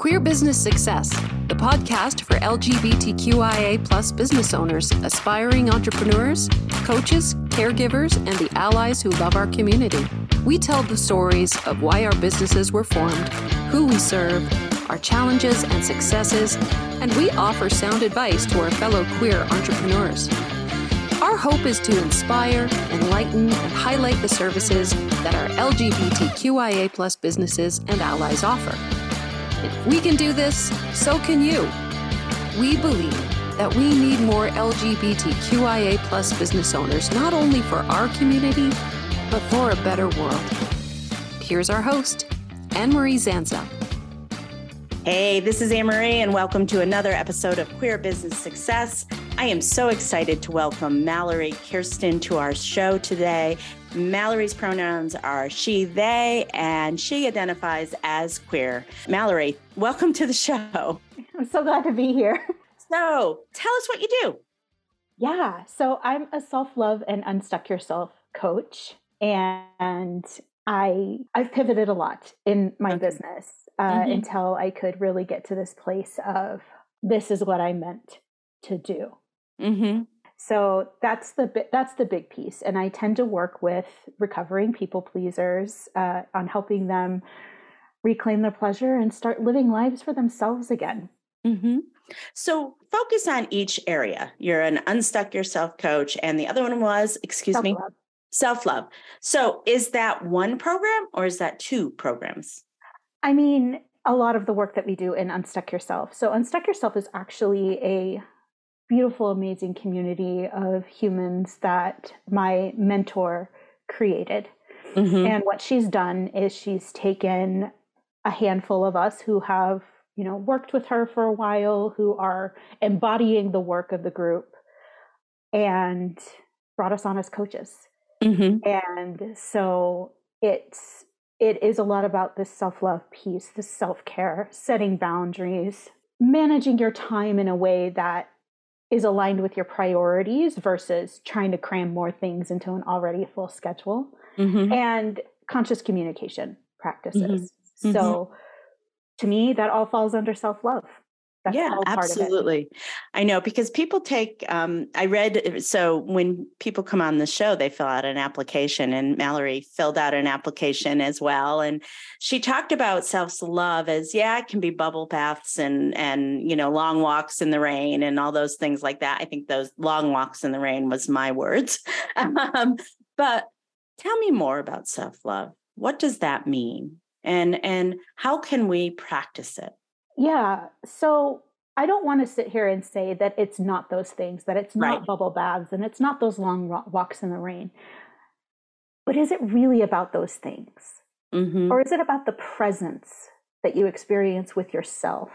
Queer Business Success, the podcast for LGBTQIA plus business owners, aspiring entrepreneurs, coaches, caregivers, and the allies who love our community. We tell the stories of why our businesses were formed, who we serve, our challenges and successes, and we offer sound advice to our fellow queer entrepreneurs. Our hope is to inspire, enlighten, and highlight the services that our LGBTQIA plus businesses and allies offer. If we can do this, so can you. We believe that we need more LGBTQIA plus business owners, not only for our community, but for a better world. Here's our host, Anne Marie Zanza. Hey, this is Anne Marie, and welcome to another episode of Queer Business Success. I am so excited to welcome Mallory Kiersten to our show today. Mallory's pronouns are she, they, and she identifies as queer. Mallory, welcome to the show. I'm so glad to be here. So, tell us what you do. Yeah, so I'm a self-love and unstuck yourself coach and I I've pivoted a lot in my okay. business uh, mm-hmm. until I could really get to this place of this is what I meant to do. Mm-hmm. So that's the that's the big piece, and I tend to work with recovering people pleasers uh, on helping them reclaim their pleasure and start living lives for themselves again. Mm-hmm. So focus on each area. You're an unstuck yourself coach, and the other one was, excuse self-love. me, self love. So is that one program or is that two programs? I mean, a lot of the work that we do in Unstuck Yourself. So Unstuck Yourself is actually a beautiful, amazing community of humans that my mentor created. Mm-hmm. And what she's done is she's taken a handful of us who have, you know, worked with her for a while, who are embodying the work of the group, and brought us on as coaches. Mm-hmm. And so it's it is a lot about this self-love piece, this self-care, setting boundaries, managing your time in a way that is aligned with your priorities versus trying to cram more things into an already full schedule mm-hmm. and conscious communication practices. Mm-hmm. So mm-hmm. to me, that all falls under self love. That's yeah, absolutely. I know because people take, um, I read, so when people come on the show, they fill out an application, and Mallory filled out an application as well. And she talked about self love as, yeah, it can be bubble baths and, and, you know, long walks in the rain and all those things like that. I think those long walks in the rain was my words. um, but tell me more about self love. What does that mean? And, and how can we practice it? Yeah. So I don't want to sit here and say that it's not those things, that it's not right. bubble baths and it's not those long walks in the rain. But is it really about those things? Mm-hmm. Or is it about the presence that you experience with yourself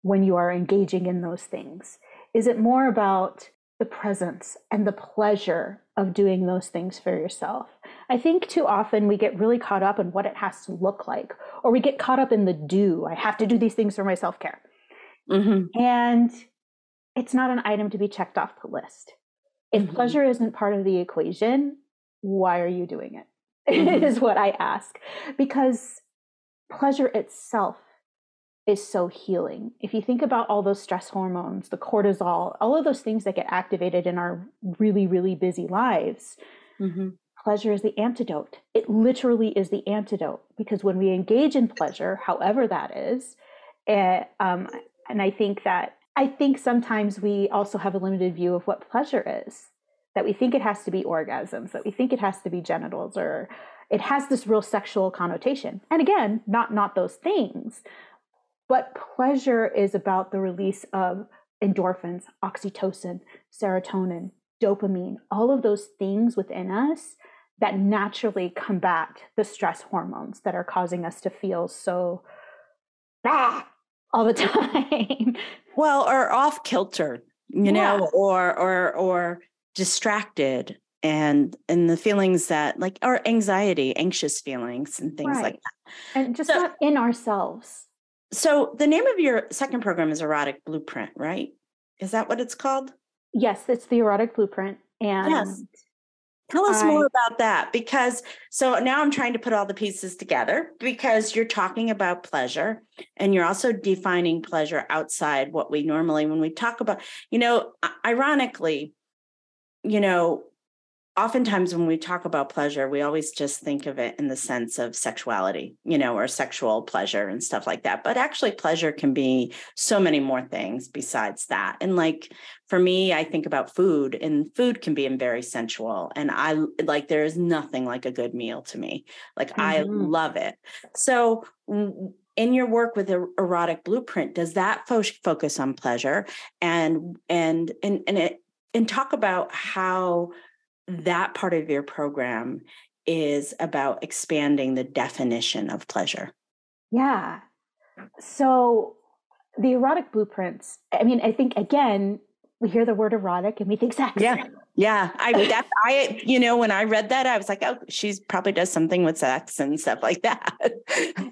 when you are engaging in those things? Is it more about the presence and the pleasure of doing those things for yourself. I think too often we get really caught up in what it has to look like, or we get caught up in the do. I have to do these things for my self care. Mm-hmm. And it's not an item to be checked off the list. If mm-hmm. pleasure isn't part of the equation, why are you doing it? Mm-hmm. is what I ask. Because pleasure itself is so healing. If you think about all those stress hormones, the cortisol, all of those things that get activated in our really, really busy lives, mm-hmm. Pleasure is the antidote. It literally is the antidote because when we engage in pleasure, however that is, uh, um, and I think that I think sometimes we also have a limited view of what pleasure is. That we think it has to be orgasms, that we think it has to be genitals, or it has this real sexual connotation. And again, not not those things, but pleasure is about the release of endorphins, oxytocin, serotonin, dopamine, all of those things within us that naturally combat the stress hormones that are causing us to feel so ah, all the time. Well, or off kilter, you yeah. know, or or or distracted and and the feelings that like our anxiety, anxious feelings and things right. like that. And just so, not in ourselves. So the name of your second program is Erotic Blueprint, right? Is that what it's called? Yes, it's the Erotic Blueprint. And yes. Tell us I, more about that because so now I'm trying to put all the pieces together because you're talking about pleasure and you're also defining pleasure outside what we normally when we talk about, you know, ironically, you know, oftentimes when we talk about pleasure, we always just think of it in the sense of sexuality, you know, or sexual pleasure and stuff like that. But actually, pleasure can be so many more things besides that. And like for me, I think about food, and food can be very sensual. And I like, there is nothing like a good meal to me. Like, mm-hmm. I love it. So, in your work with erotic blueprint does that fo- focus on pleasure and and and and it and talk about how that part of your program is about expanding the definition of pleasure. Yeah. So the erotic blueprints, I mean, I think again, we hear the word erotic and we think sex. Yeah. Yeah. I that I you know, when I read that, I was like, oh, she's probably does something with sex and stuff like that.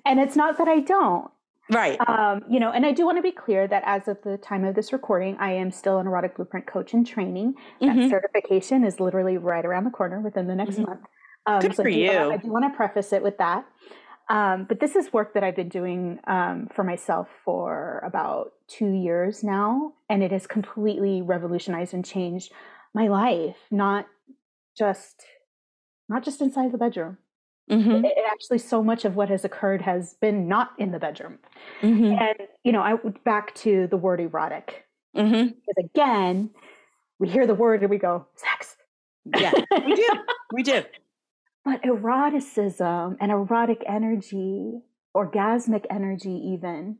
and it's not that I don't. Right. Um, you know, and I do want to be clear that as of the time of this recording, I am still an erotic blueprint coach in training. That mm-hmm. certification is literally right around the corner within the next mm-hmm. month. Um, Good so for I you. Wanna, I do want to preface it with that. Um, but this is work that I've been doing um, for myself for about two years now, and it has completely revolutionized and changed my life. Not just, not just inside the bedroom, Mm-hmm. It, actually, so much of what has occurred has been not in the bedroom. Mm-hmm. And, you know, I back to the word erotic. Mm-hmm. Because again, we hear the word and we go, sex. Yeah, we do. We do. But eroticism and erotic energy, orgasmic energy, even,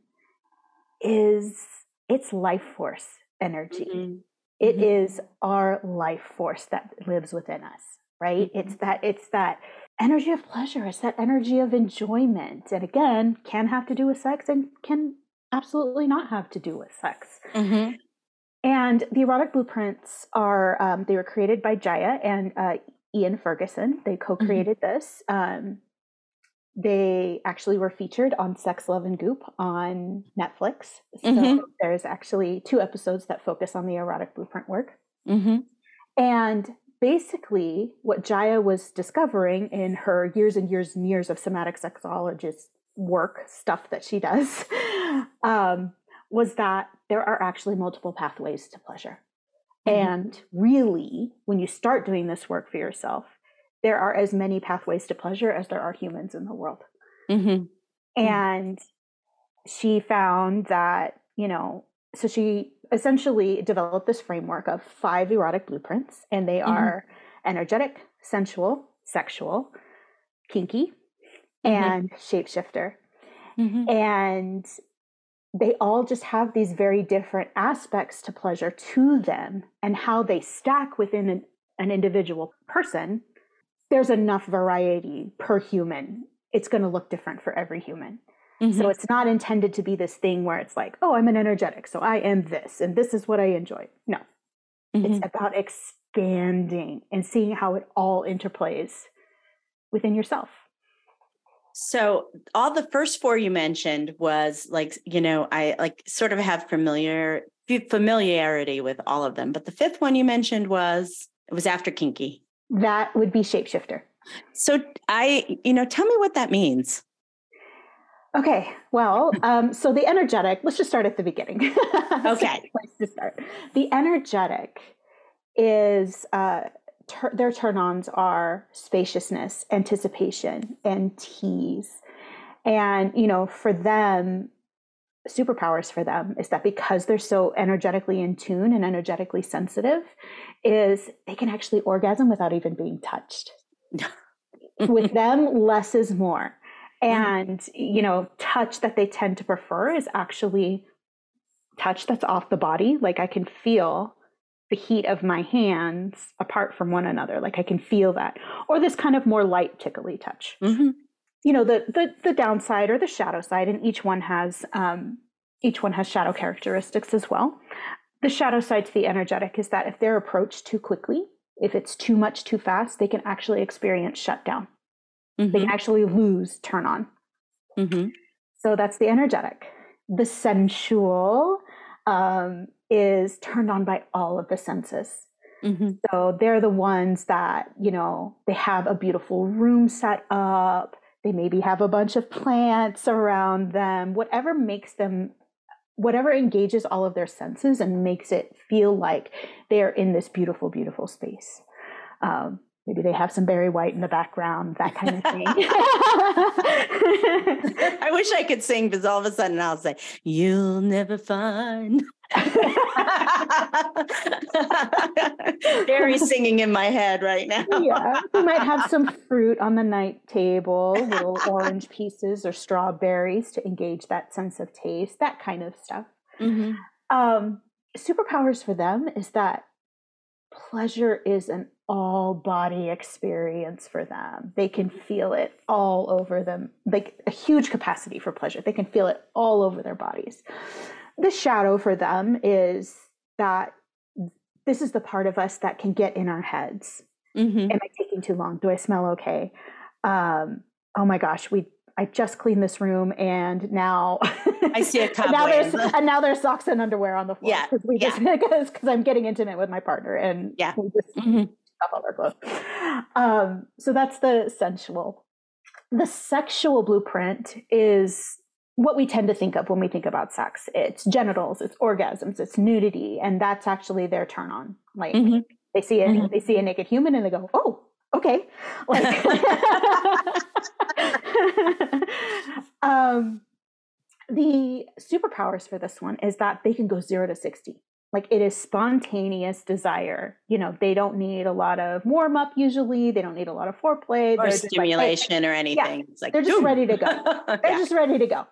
is it's life force energy. Mm-hmm. It mm-hmm. is our life force that lives within us, right? It's mm-hmm. that, it's that energy of pleasure. It's that energy of enjoyment. And again, can have to do with sex and can absolutely not have to do with sex. Mm-hmm. And the erotic blueprints are, um, they were created by Jaiya and uh, Ian Ferguson. They co created mm-hmm. this. Um, they actually were featured on Sex, Love, and Goop on Netflix. So mm-hmm. there's actually two episodes that focus on the erotic blueprint work. Mm-hmm. And basically what Jaiya was discovering in her years and years and years of somatic sexologist work, stuff that she does, um, was that there are actually multiple pathways to pleasure. Mm-hmm. And really, when you start doing this work for yourself, there are as many pathways to pleasure as there are humans in the world. Mm-hmm. And she found that, you know, so she essentially developed this framework of five erotic blueprints, and they mm-hmm. are energetic, sensual, sexual, kinky, mm-hmm. and shapeshifter. Mm-hmm. And they all just have these very different aspects to pleasure to them and how they stack within an, an individual person. There's enough variety per human. It's going to look different for every human. Mm-hmm. So it's not intended to be this thing where it's like, oh, I'm an energetic, so I am this, and this is what I enjoy. No, mm-hmm. it's about expanding and seeing how it all interplays within yourself. So all the first four you mentioned was like, you know, I like sort of have familiar familiarity with all of them, but the fifth one you mentioned was it was after kinky. That would be shapeshifter. So I, you know, tell me what that means. Okay, well, um, so the energetic, let's just start at the beginning. okay. place to start. The energetic is, uh, ter- their turn ons are spaciousness, anticipation, and tease. And, you know, for them, superpowers for them is that because they're so energetically in tune and energetically sensitive, is they can actually orgasm without even being touched. With them, less is more Mm-hmm. and you know touch that they tend to prefer is actually touch that's off the body. Like i can feel the heat of my hands apart from one another. Like i can feel that. Or this kind of more light tickly touch. Mm-hmm. you know the, the the downside or the shadow side and each one has um, each one has shadow characteristics as well. The shadow side to the energetic is that if they're approached too quickly if it's too much too fast they can actually experience shutdown Mm-hmm. They actually lose turn on. Mm-hmm. So that's the energetic. The sensual um, is turned on by all of the senses. Mm-hmm. So they're the ones that, you know, they have a beautiful room set up. They maybe have a bunch of plants around them, whatever makes them, whatever engages all of their senses and makes it feel like they're in this beautiful, beautiful space. Um, maybe they have some Barry White in the background, that kind of thing. I wish I could sing because all of a sudden I'll say, You'll never find. Barry singing in my head right now. yeah. We might have some fruit on the night table, little orange pieces or strawberries to engage that sense of taste, that kind of stuff. Mm-hmm. Um, superpowers for them is that pleasure is an all body experience for them. They can feel it all over them, like a huge capacity for pleasure. They can feel it all over their bodies. The shadow for them is that this is the part of us that can get in our heads. Mm-hmm. Am I taking too long? Do I smell okay? Um, oh my gosh, we I just cleaned this room and now I see a cobweb. now there's and now there's socks and underwear on the floor. Yeah, because we just because because I'm getting intimate with my partner and yeah, we just mm-hmm stuff on their clothes. Um, so that's the sensual. The sexual blueprint is what we tend to think of when we think about sex. It's genitals, it's orgasms, it's nudity, and that's actually their turn on. Like mm-hmm. they see a mm-hmm. they see a naked human and they go, "Oh, okay." Like, um, the superpowers for this one is that they can go zero to sixty. Like it is spontaneous desire. You know they don't need a lot of warm up usually. They don't need a lot of foreplay. Or stimulation like, hey, or anything. Yeah, it's like they're just boom. ready to go. They're yeah. just ready to go.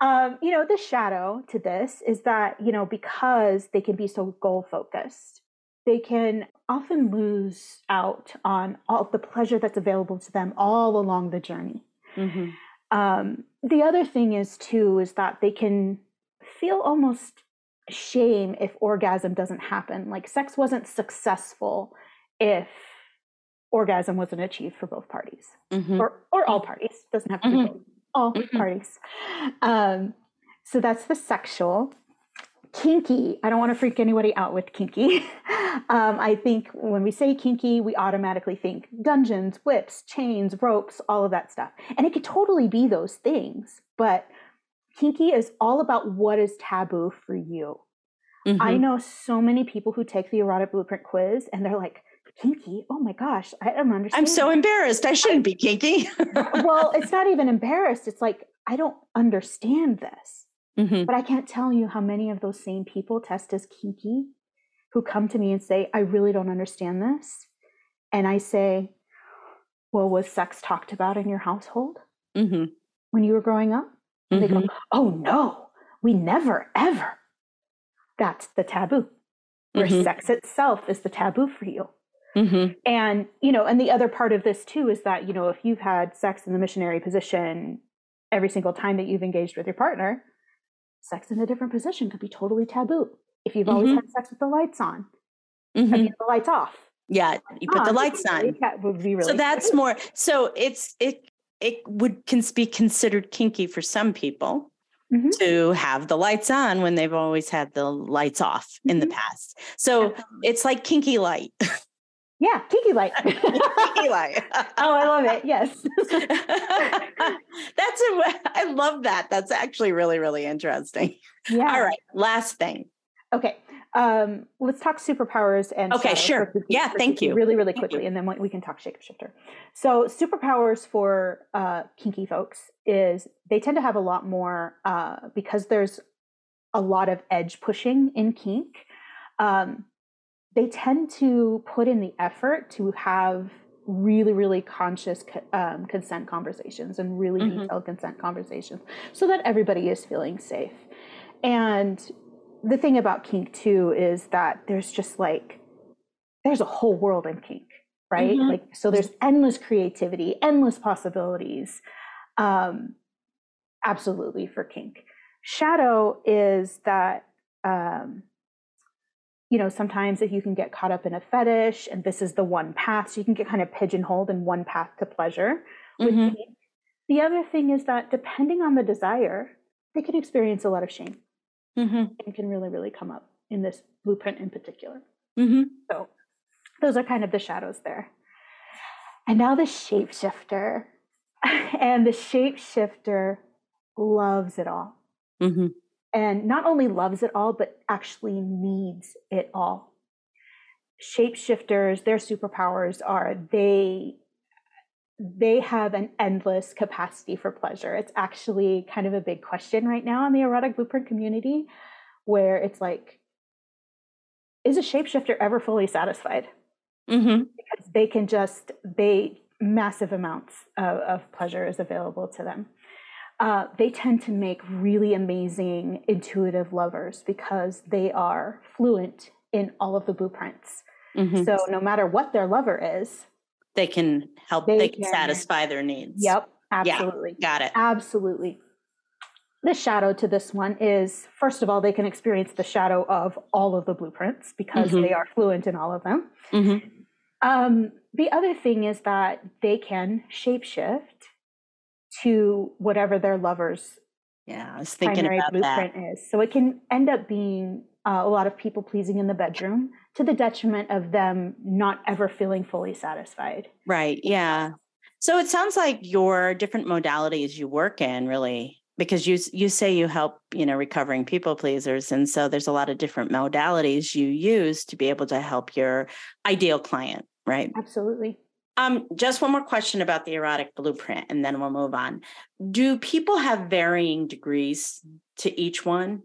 Um, you know the shadow to this is that you know because they can be so goal focused they can often lose out on all the pleasure that's available to them all along the journey mm-hmm. um, the other thing is too is that they can feel almost shame if orgasm doesn't happen. Like sex wasn't successful if orgasm wasn't achieved for both parties mm-hmm. or, or all parties. Doesn't have to mm-hmm. be both. All mm-hmm. parties. Um, so that's the sexual. Kinky, I don't want to freak anybody out with kinky. um, I think when we say kinky, we automatically think dungeons, whips, chains, ropes, all of that stuff. And it could totally be those things, but kinky is all about what is taboo for you. Mm-hmm. I know so many people who take the erotic blueprint quiz and they're like, kinky? Oh my gosh, I don't understand. I'm so embarrassed. I shouldn't be kinky. well, it's not even embarrassed. It's like, I don't understand this. Mm-hmm. But I can't tell you how many of those same people test as kinky who come to me and say, I really don't understand this. And I say, Well, was sex talked about in your household mm-hmm. when you were growing up? And mm-hmm. they go, mm-hmm. oh no, we never, ever. That's the taboo, where mm-hmm. sex itself is the taboo for you. Mm-hmm. And, you know, and the other part of this too is that, you know, if you've had sex in the missionary position every single time that you've engaged with your partner, sex in a different position could be totally taboo. If you've always mm-hmm. had sex with the lights on, I mean, mm-hmm. the lights off. Yeah, you put the lights on. That would be really so that's more. So it's it it would can be considered kinky for some people mm-hmm. to have the lights on when they've always had the lights off mm-hmm. in the mm-hmm. past. So it's like kinky light. Yeah, kinky light. kinky light. oh, I love it. Yes. That's a I love that. That's actually really really interesting. Yeah. All right, last thing. Okay. Um, let's talk superpowers and okay, sure. For, yeah, for, thank you. Really, really quickly, and then we can talk shapeshifter. So, superpowers for uh, kinky folks is they tend to have a lot more uh, because there's a lot of edge pushing in kink. Um, they tend to put in the effort to have really, really conscious um, consent conversations and really mm-hmm. detailed consent conversations so that everybody is feeling safe. And the thing about kink too is that there's just like there's a whole world in kink right mm-hmm. like so there's endless creativity endless possibilities um absolutely for kink shadow is that um you know sometimes if you can get caught up in a fetish and this is the one path so you can get kind of pigeonholed in one path to pleasure with mm-hmm. the other thing is that depending on the desire they can experience a lot of shame mm-hmm. and can really, really come up in this blueprint in particular. Mm-hmm. So those are kind of the shadows there. And now the shapeshifter. and the shapeshifter loves it all. And not only loves it all, but actually needs it all. Shapeshifters, their superpowers are they they have an endless capacity for pleasure. It's actually kind of a big question right now in the erotic blueprint community where it's like, is a shapeshifter ever fully satisfied? Mm-hmm. Because they can just, they, massive amounts of, of pleasure is available to them. Uh, they tend to make really amazing intuitive lovers because they are fluent in all of the blueprints. Mm-hmm. So no matter what their lover is, they can help they, they can, can, satisfy their needs yep absolutely yeah, got it absolutely the shadow to this one is first of all they can experience the shadow of all of the blueprints because mm-hmm. they are fluent in all of them mm-hmm. um, the other thing is that they can shapeshift to whatever their lover's yeah i was thinking primary about blueprint that. is so it can end up being uh, a lot of people pleasing in the bedroom to the detriment of them not ever feeling fully satisfied. Right. Yeah. So it sounds like your different modalities you work in really because you you say you help you know recovering people pleasers and so there's a lot of different modalities you use to be able to help your ideal client right absolutely um just one more question about the erotic blueprint and then we'll move on do people have varying degrees to each one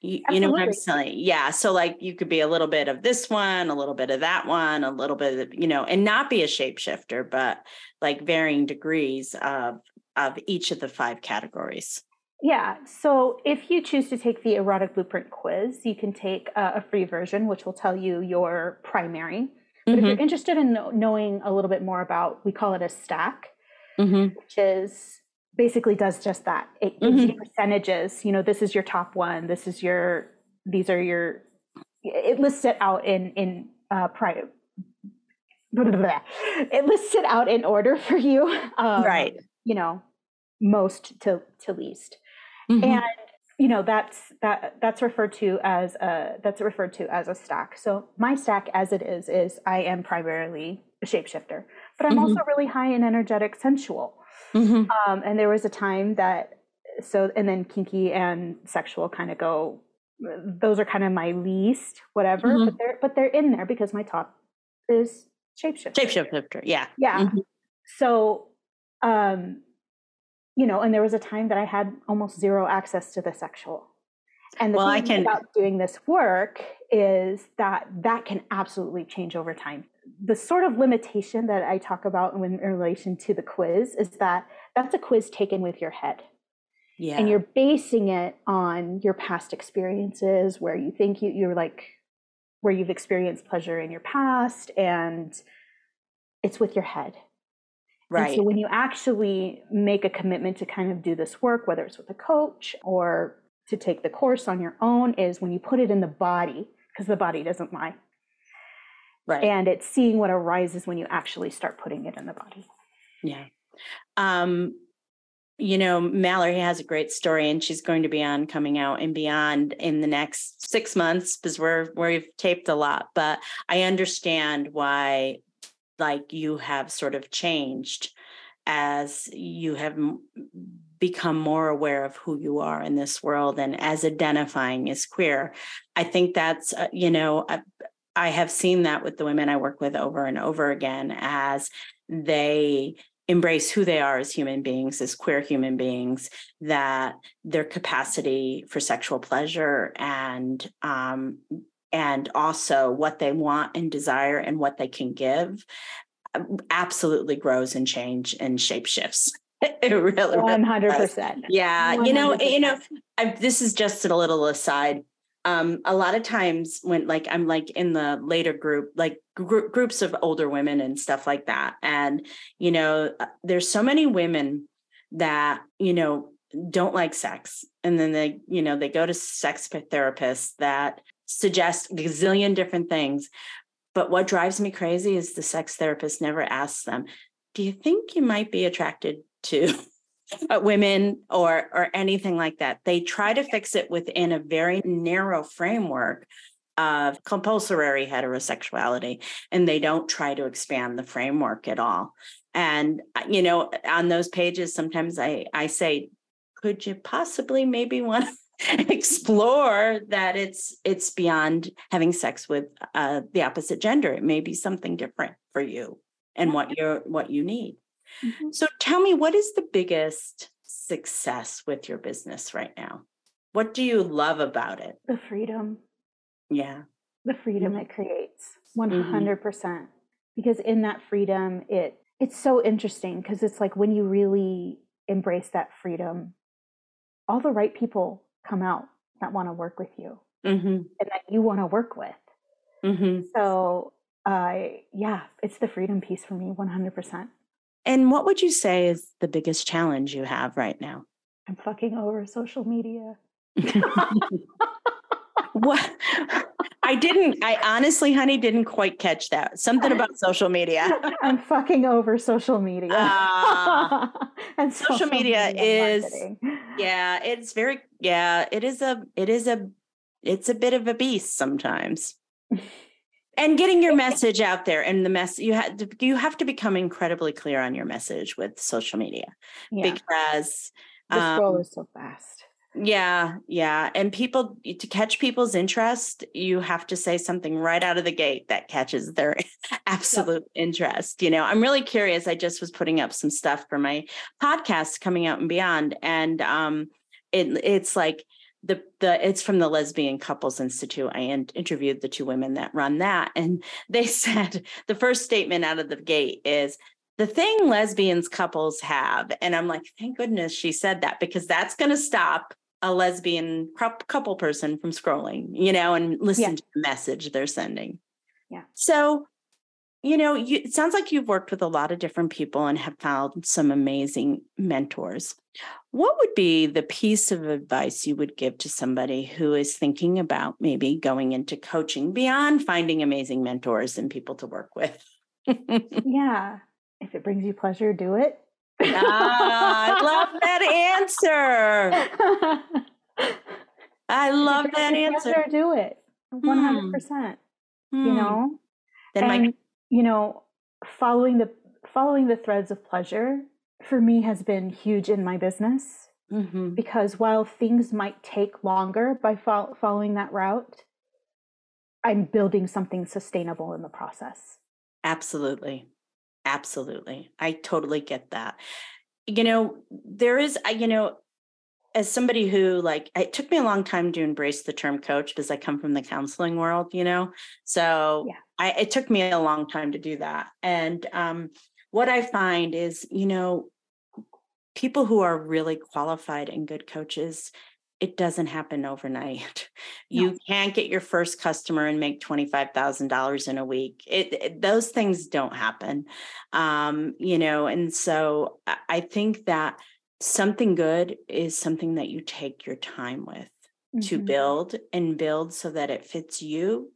you, you, know what I'm saying? Yeah. So like you could be a little bit of this one, a little bit of that one, a little bit of, you know, and not be a shapeshifter, but like varying degrees of of each of the five categories. Yeah. So if you choose to take the erotic blueprint quiz, you can take a, a free version, which will tell you your primary. But mm-hmm. if you're mm-hmm. interested in knowing a little bit more about, we call it a stack, mm-hmm. which is basically does just that. It gives mm-hmm. you percentages. You know, this is your top one. This is your. These are your. It lists it out in in uh, private. It lists it out in order for you. Um, right. You know, most to to least, mm-hmm. and you know that's that that's referred to as a that's referred to as a stack. So my stack, as it is, is I am primarily a shapeshifter, but I'm mm-hmm. also really high in energetic sensual. Mm-hmm. Um, and there was a time that, so, and then kinky and sexual kind of go, those are kind of my least, whatever, mm-hmm. but they're, but they're in there because my top is shapeshifter. Shapeshifter. Yeah. Yeah. Mm-hmm. So, um, you know, and there was a time that I had almost zero access to the sexual. And the well, thing I can... about doing this work is that that can absolutely change over time the sort of limitation that I talk about in, in relation to the quiz is that that's a quiz taken with your head. Yeah. And you're basing it on your past experiences where you think you, you're like, where you've experienced pleasure in your past and it's with your head. Right. And so when you actually make a commitment to kind of do this work, whether it's with a coach or to take the course on your own, is when you put it in the body, because the body doesn't lie. Right. And it's seeing what arises when you actually start putting it in the body. Yeah. Um, you know, Mallory has a great story and she's going to be on coming out and beyond in the next six months because we're we've taped a lot. But I understand why like you have sort of changed as you have become more aware of who you are in this world and as identifying as queer. I think that's uh, you know I have seen that with the women I work with over and over again as they embrace who they are as human beings, as queer human beings, that their capacity for sexual pleasure and um, and also what they want and desire and what they can give um, absolutely grows and change and shape shifts. it really, one hundred percent. Yeah, 100%. you know, you know, I, this is just a little aside um, a lot of times when like I'm like in the later group, like gr- groups of older women and stuff like that. And, you know, uh, there's so many women that, you know, don't like sex. And then they, you know, they go to sex therapists that suggest a gazillion different things. But what drives me crazy is the sex therapist never asks them, do you think you might be attracted to uh, women or or anything like that. They try to fix it within a very narrow framework of compulsory heterosexuality and they don't try to expand the framework at all and uh, you know on those pages sometimes i i say could you possibly maybe want explore that it's it's beyond having sex with uh, the opposite gender. It may be something different for you and what you're what you need. Mm-hmm. so tell me what is the biggest success with your business right now? What do you love about it? The freedom. Yeah. The freedom it creates. 100% mm-hmm. percent. Because in that freedom it it's so interesting because it's like when you really embrace that freedom all the right people come out that want to work with you mm-hmm. and that you want to work with. Mm-hmm. So, uh, yeah, it's the freedom piece for me, 100%. And what would you say is the biggest challenge you have right now? I'm fucking over social media. what? I didn't, I honestly, honey, didn't quite catch that. Something about social media. I'm fucking over social media. Uh, and social, social media, media, is, marketing. yeah, it's very, yeah, it is a, it is a, it's a bit of a beast sometimes. and getting your message out there and the mess you have to, you have to become incredibly clear on your message with social media yeah. because the scroll um, is so fast yeah, yeah. And people to catch people's interest, you have to say something right out of the gate that catches their absolute interest. You know, I'm really curious. I just was putting up some stuff for my podcast coming out and beyond. And um it it's like the the it's from the lesbian couples institute i in, interviewed the two women that run that and they said the first statement out of the gate is the thing lesbians couples have and i'm like thank goodness she said that because that's going to stop a lesbian couple person from scrolling, you know, and listen yeah. to the message they're sending. Yeah. So, you know, you, it sounds like you've worked with a lot of different people and have found some amazing mentors. What would be the piece of advice you would give to somebody who is thinking about maybe going into coaching beyond finding amazing mentors and people to work with? yeah. If it brings you pleasure, do it. Ah, I love that answer. I love that answer. Do it. 100%. Hmm. You know? Then and, my- you know, following the following the threads of pleasure for me has been huge in my business mm-hmm. because while things might take longer by fo- following that route, I'm building something sustainable in the process. Absolutely. Absolutely. I totally get that. You know, there is, you know, as somebody who like it took me a long time to embrace the term coach because I come from the counseling world, you know. So yeah. I it took me a long time to do that. And um what I find is, you know, people who are really qualified and good coaches it doesn't happen overnight. No. You can't get your first customer and make $25,000 in a week. It, it, those things don't happen. Um, you know, and so I think that something good is something that you take your time with mm-hmm. to build and build so that it fits you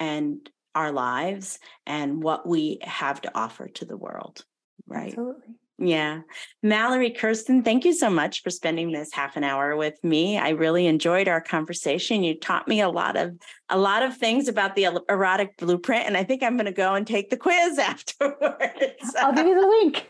and our lives and what we have to offer to the world. Right. Absolutely. Yeah. Mallory Kiersten, thank you so much for spending this half an hour with me. I really enjoyed our conversation. You taught me a lot of a lot of things about the erotic blueprint and I think I'm going to go and take the quiz afterwards. I'll give you the link.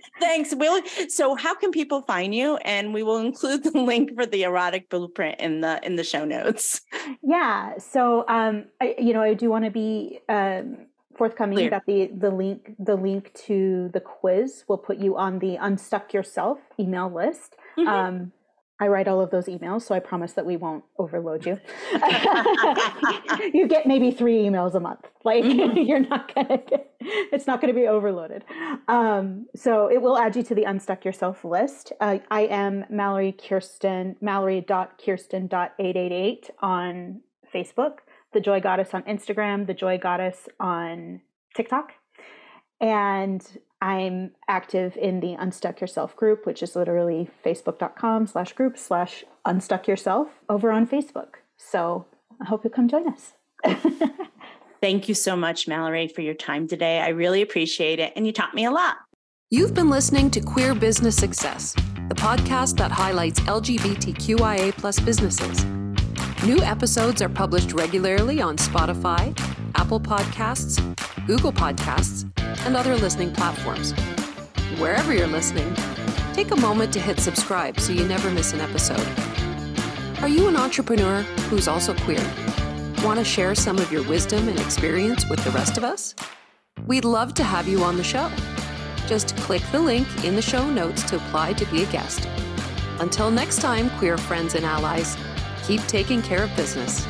Thanks. Will so how can people find you and we will include the link for the erotic blueprint in the in the show notes. Yeah. So um I you know I do want to be um forthcoming Clear. that the the link the link to the quiz will put you on the unstuck yourself email list mm-hmm. um, I write all of those emails, so I promise that we won't overload you. you get maybe three emails a month. Like mm-hmm. you're not gonna get, it's not gonna be overloaded. Um, so it will add you to the Unstuck Yourself list. Uh, I am Mallory Kiersten, Mallory.kiersten.888 on Facebook the Joy Goddess on Instagram, the Joy Goddess on TikTok. And I'm active in the Unstuck Yourself group, which is literally facebook.com slash group slash unstuck yourself over on Facebook. So I hope you come join us. Thank you so much, Mallory, for your time today. I really appreciate it. And you taught me a lot. You've been listening to Queer Business Success, the podcast that highlights LGBTQIA plus businesses. New episodes are published regularly on Spotify, Apple Podcasts, Google Podcasts, and other listening platforms. Wherever you're listening, take a moment to hit subscribe so you never miss an episode. Are you an entrepreneur who's also queer? Want to share some of your wisdom and experience with the rest of us? We'd love to have you on the show. Just click the link in the show notes to apply to be a guest. Until next time, queer friends and allies, keep taking care of business.